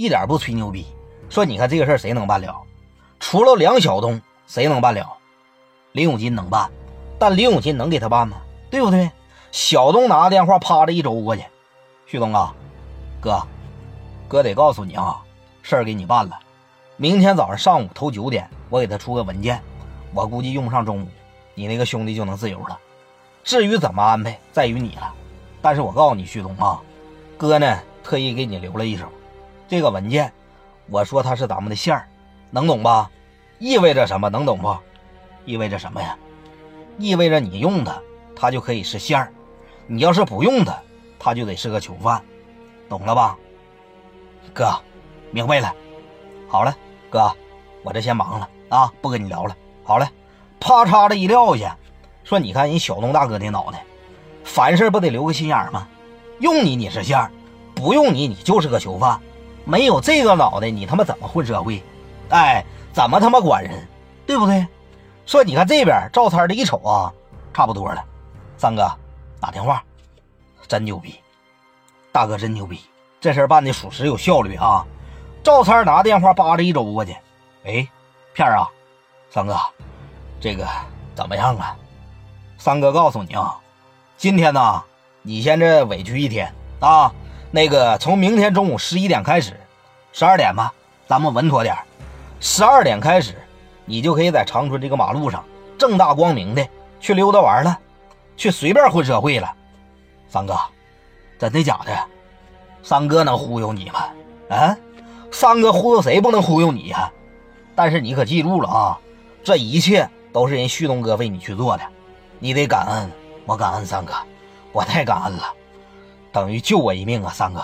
一点不吹牛逼。说你看这个事儿谁能办了？除了梁晓东，谁能办了？林永金能办，但林永金能给他办吗？对不对？小东拿电话啪的一周过去，旭东啊，哥，哥得告诉你啊，事儿给你办了。明天早上上午头九点，我给他出个文件，我估计用不上中午，你那个兄弟就能自由了。至于怎么安排，在于你了。但是我告诉你，旭东啊，哥呢特意给你留了一手，这个文件，我说它是咱们的线儿，能懂吧？意味着什么？能懂不？意味着什么呀？意味着你用它，它就可以是线儿；你要是不用它，它就得是个囚犯，懂了吧？哥，明白了。好了，哥，我这先忙了啊，不跟你聊了。好了，啪嚓的一撂下，说你看人小东大哥的脑袋，凡事不得留个心眼吗？用你你是线儿，不用你你就是个囚犯，没有这个脑袋，你他妈怎么混社会？哎，怎么他妈管人？对不对？说你看这边赵三的一瞅啊，差不多了。三哥打电话，真牛逼，大哥真牛逼，这事办的属实有效率啊。赵三拿电话扒着一周过去，哎，片儿啊，三哥，这个怎么样啊？三哥告诉你啊，今天呢，你先这委屈一天啊。那个从明天中午十一点开始，十二点吧，咱们稳妥点十二点开始。你就可以在长春这个马路上正大光明的去溜达玩了，去随便混社会了。三哥，真的假的？三哥能忽悠你吗？啊，三哥忽悠谁不能忽悠你呀？但是你可记住了啊，这一切都是人旭东哥为你去做的，你得感恩，我感恩三哥，我太感恩了，等于救我一命啊，三哥。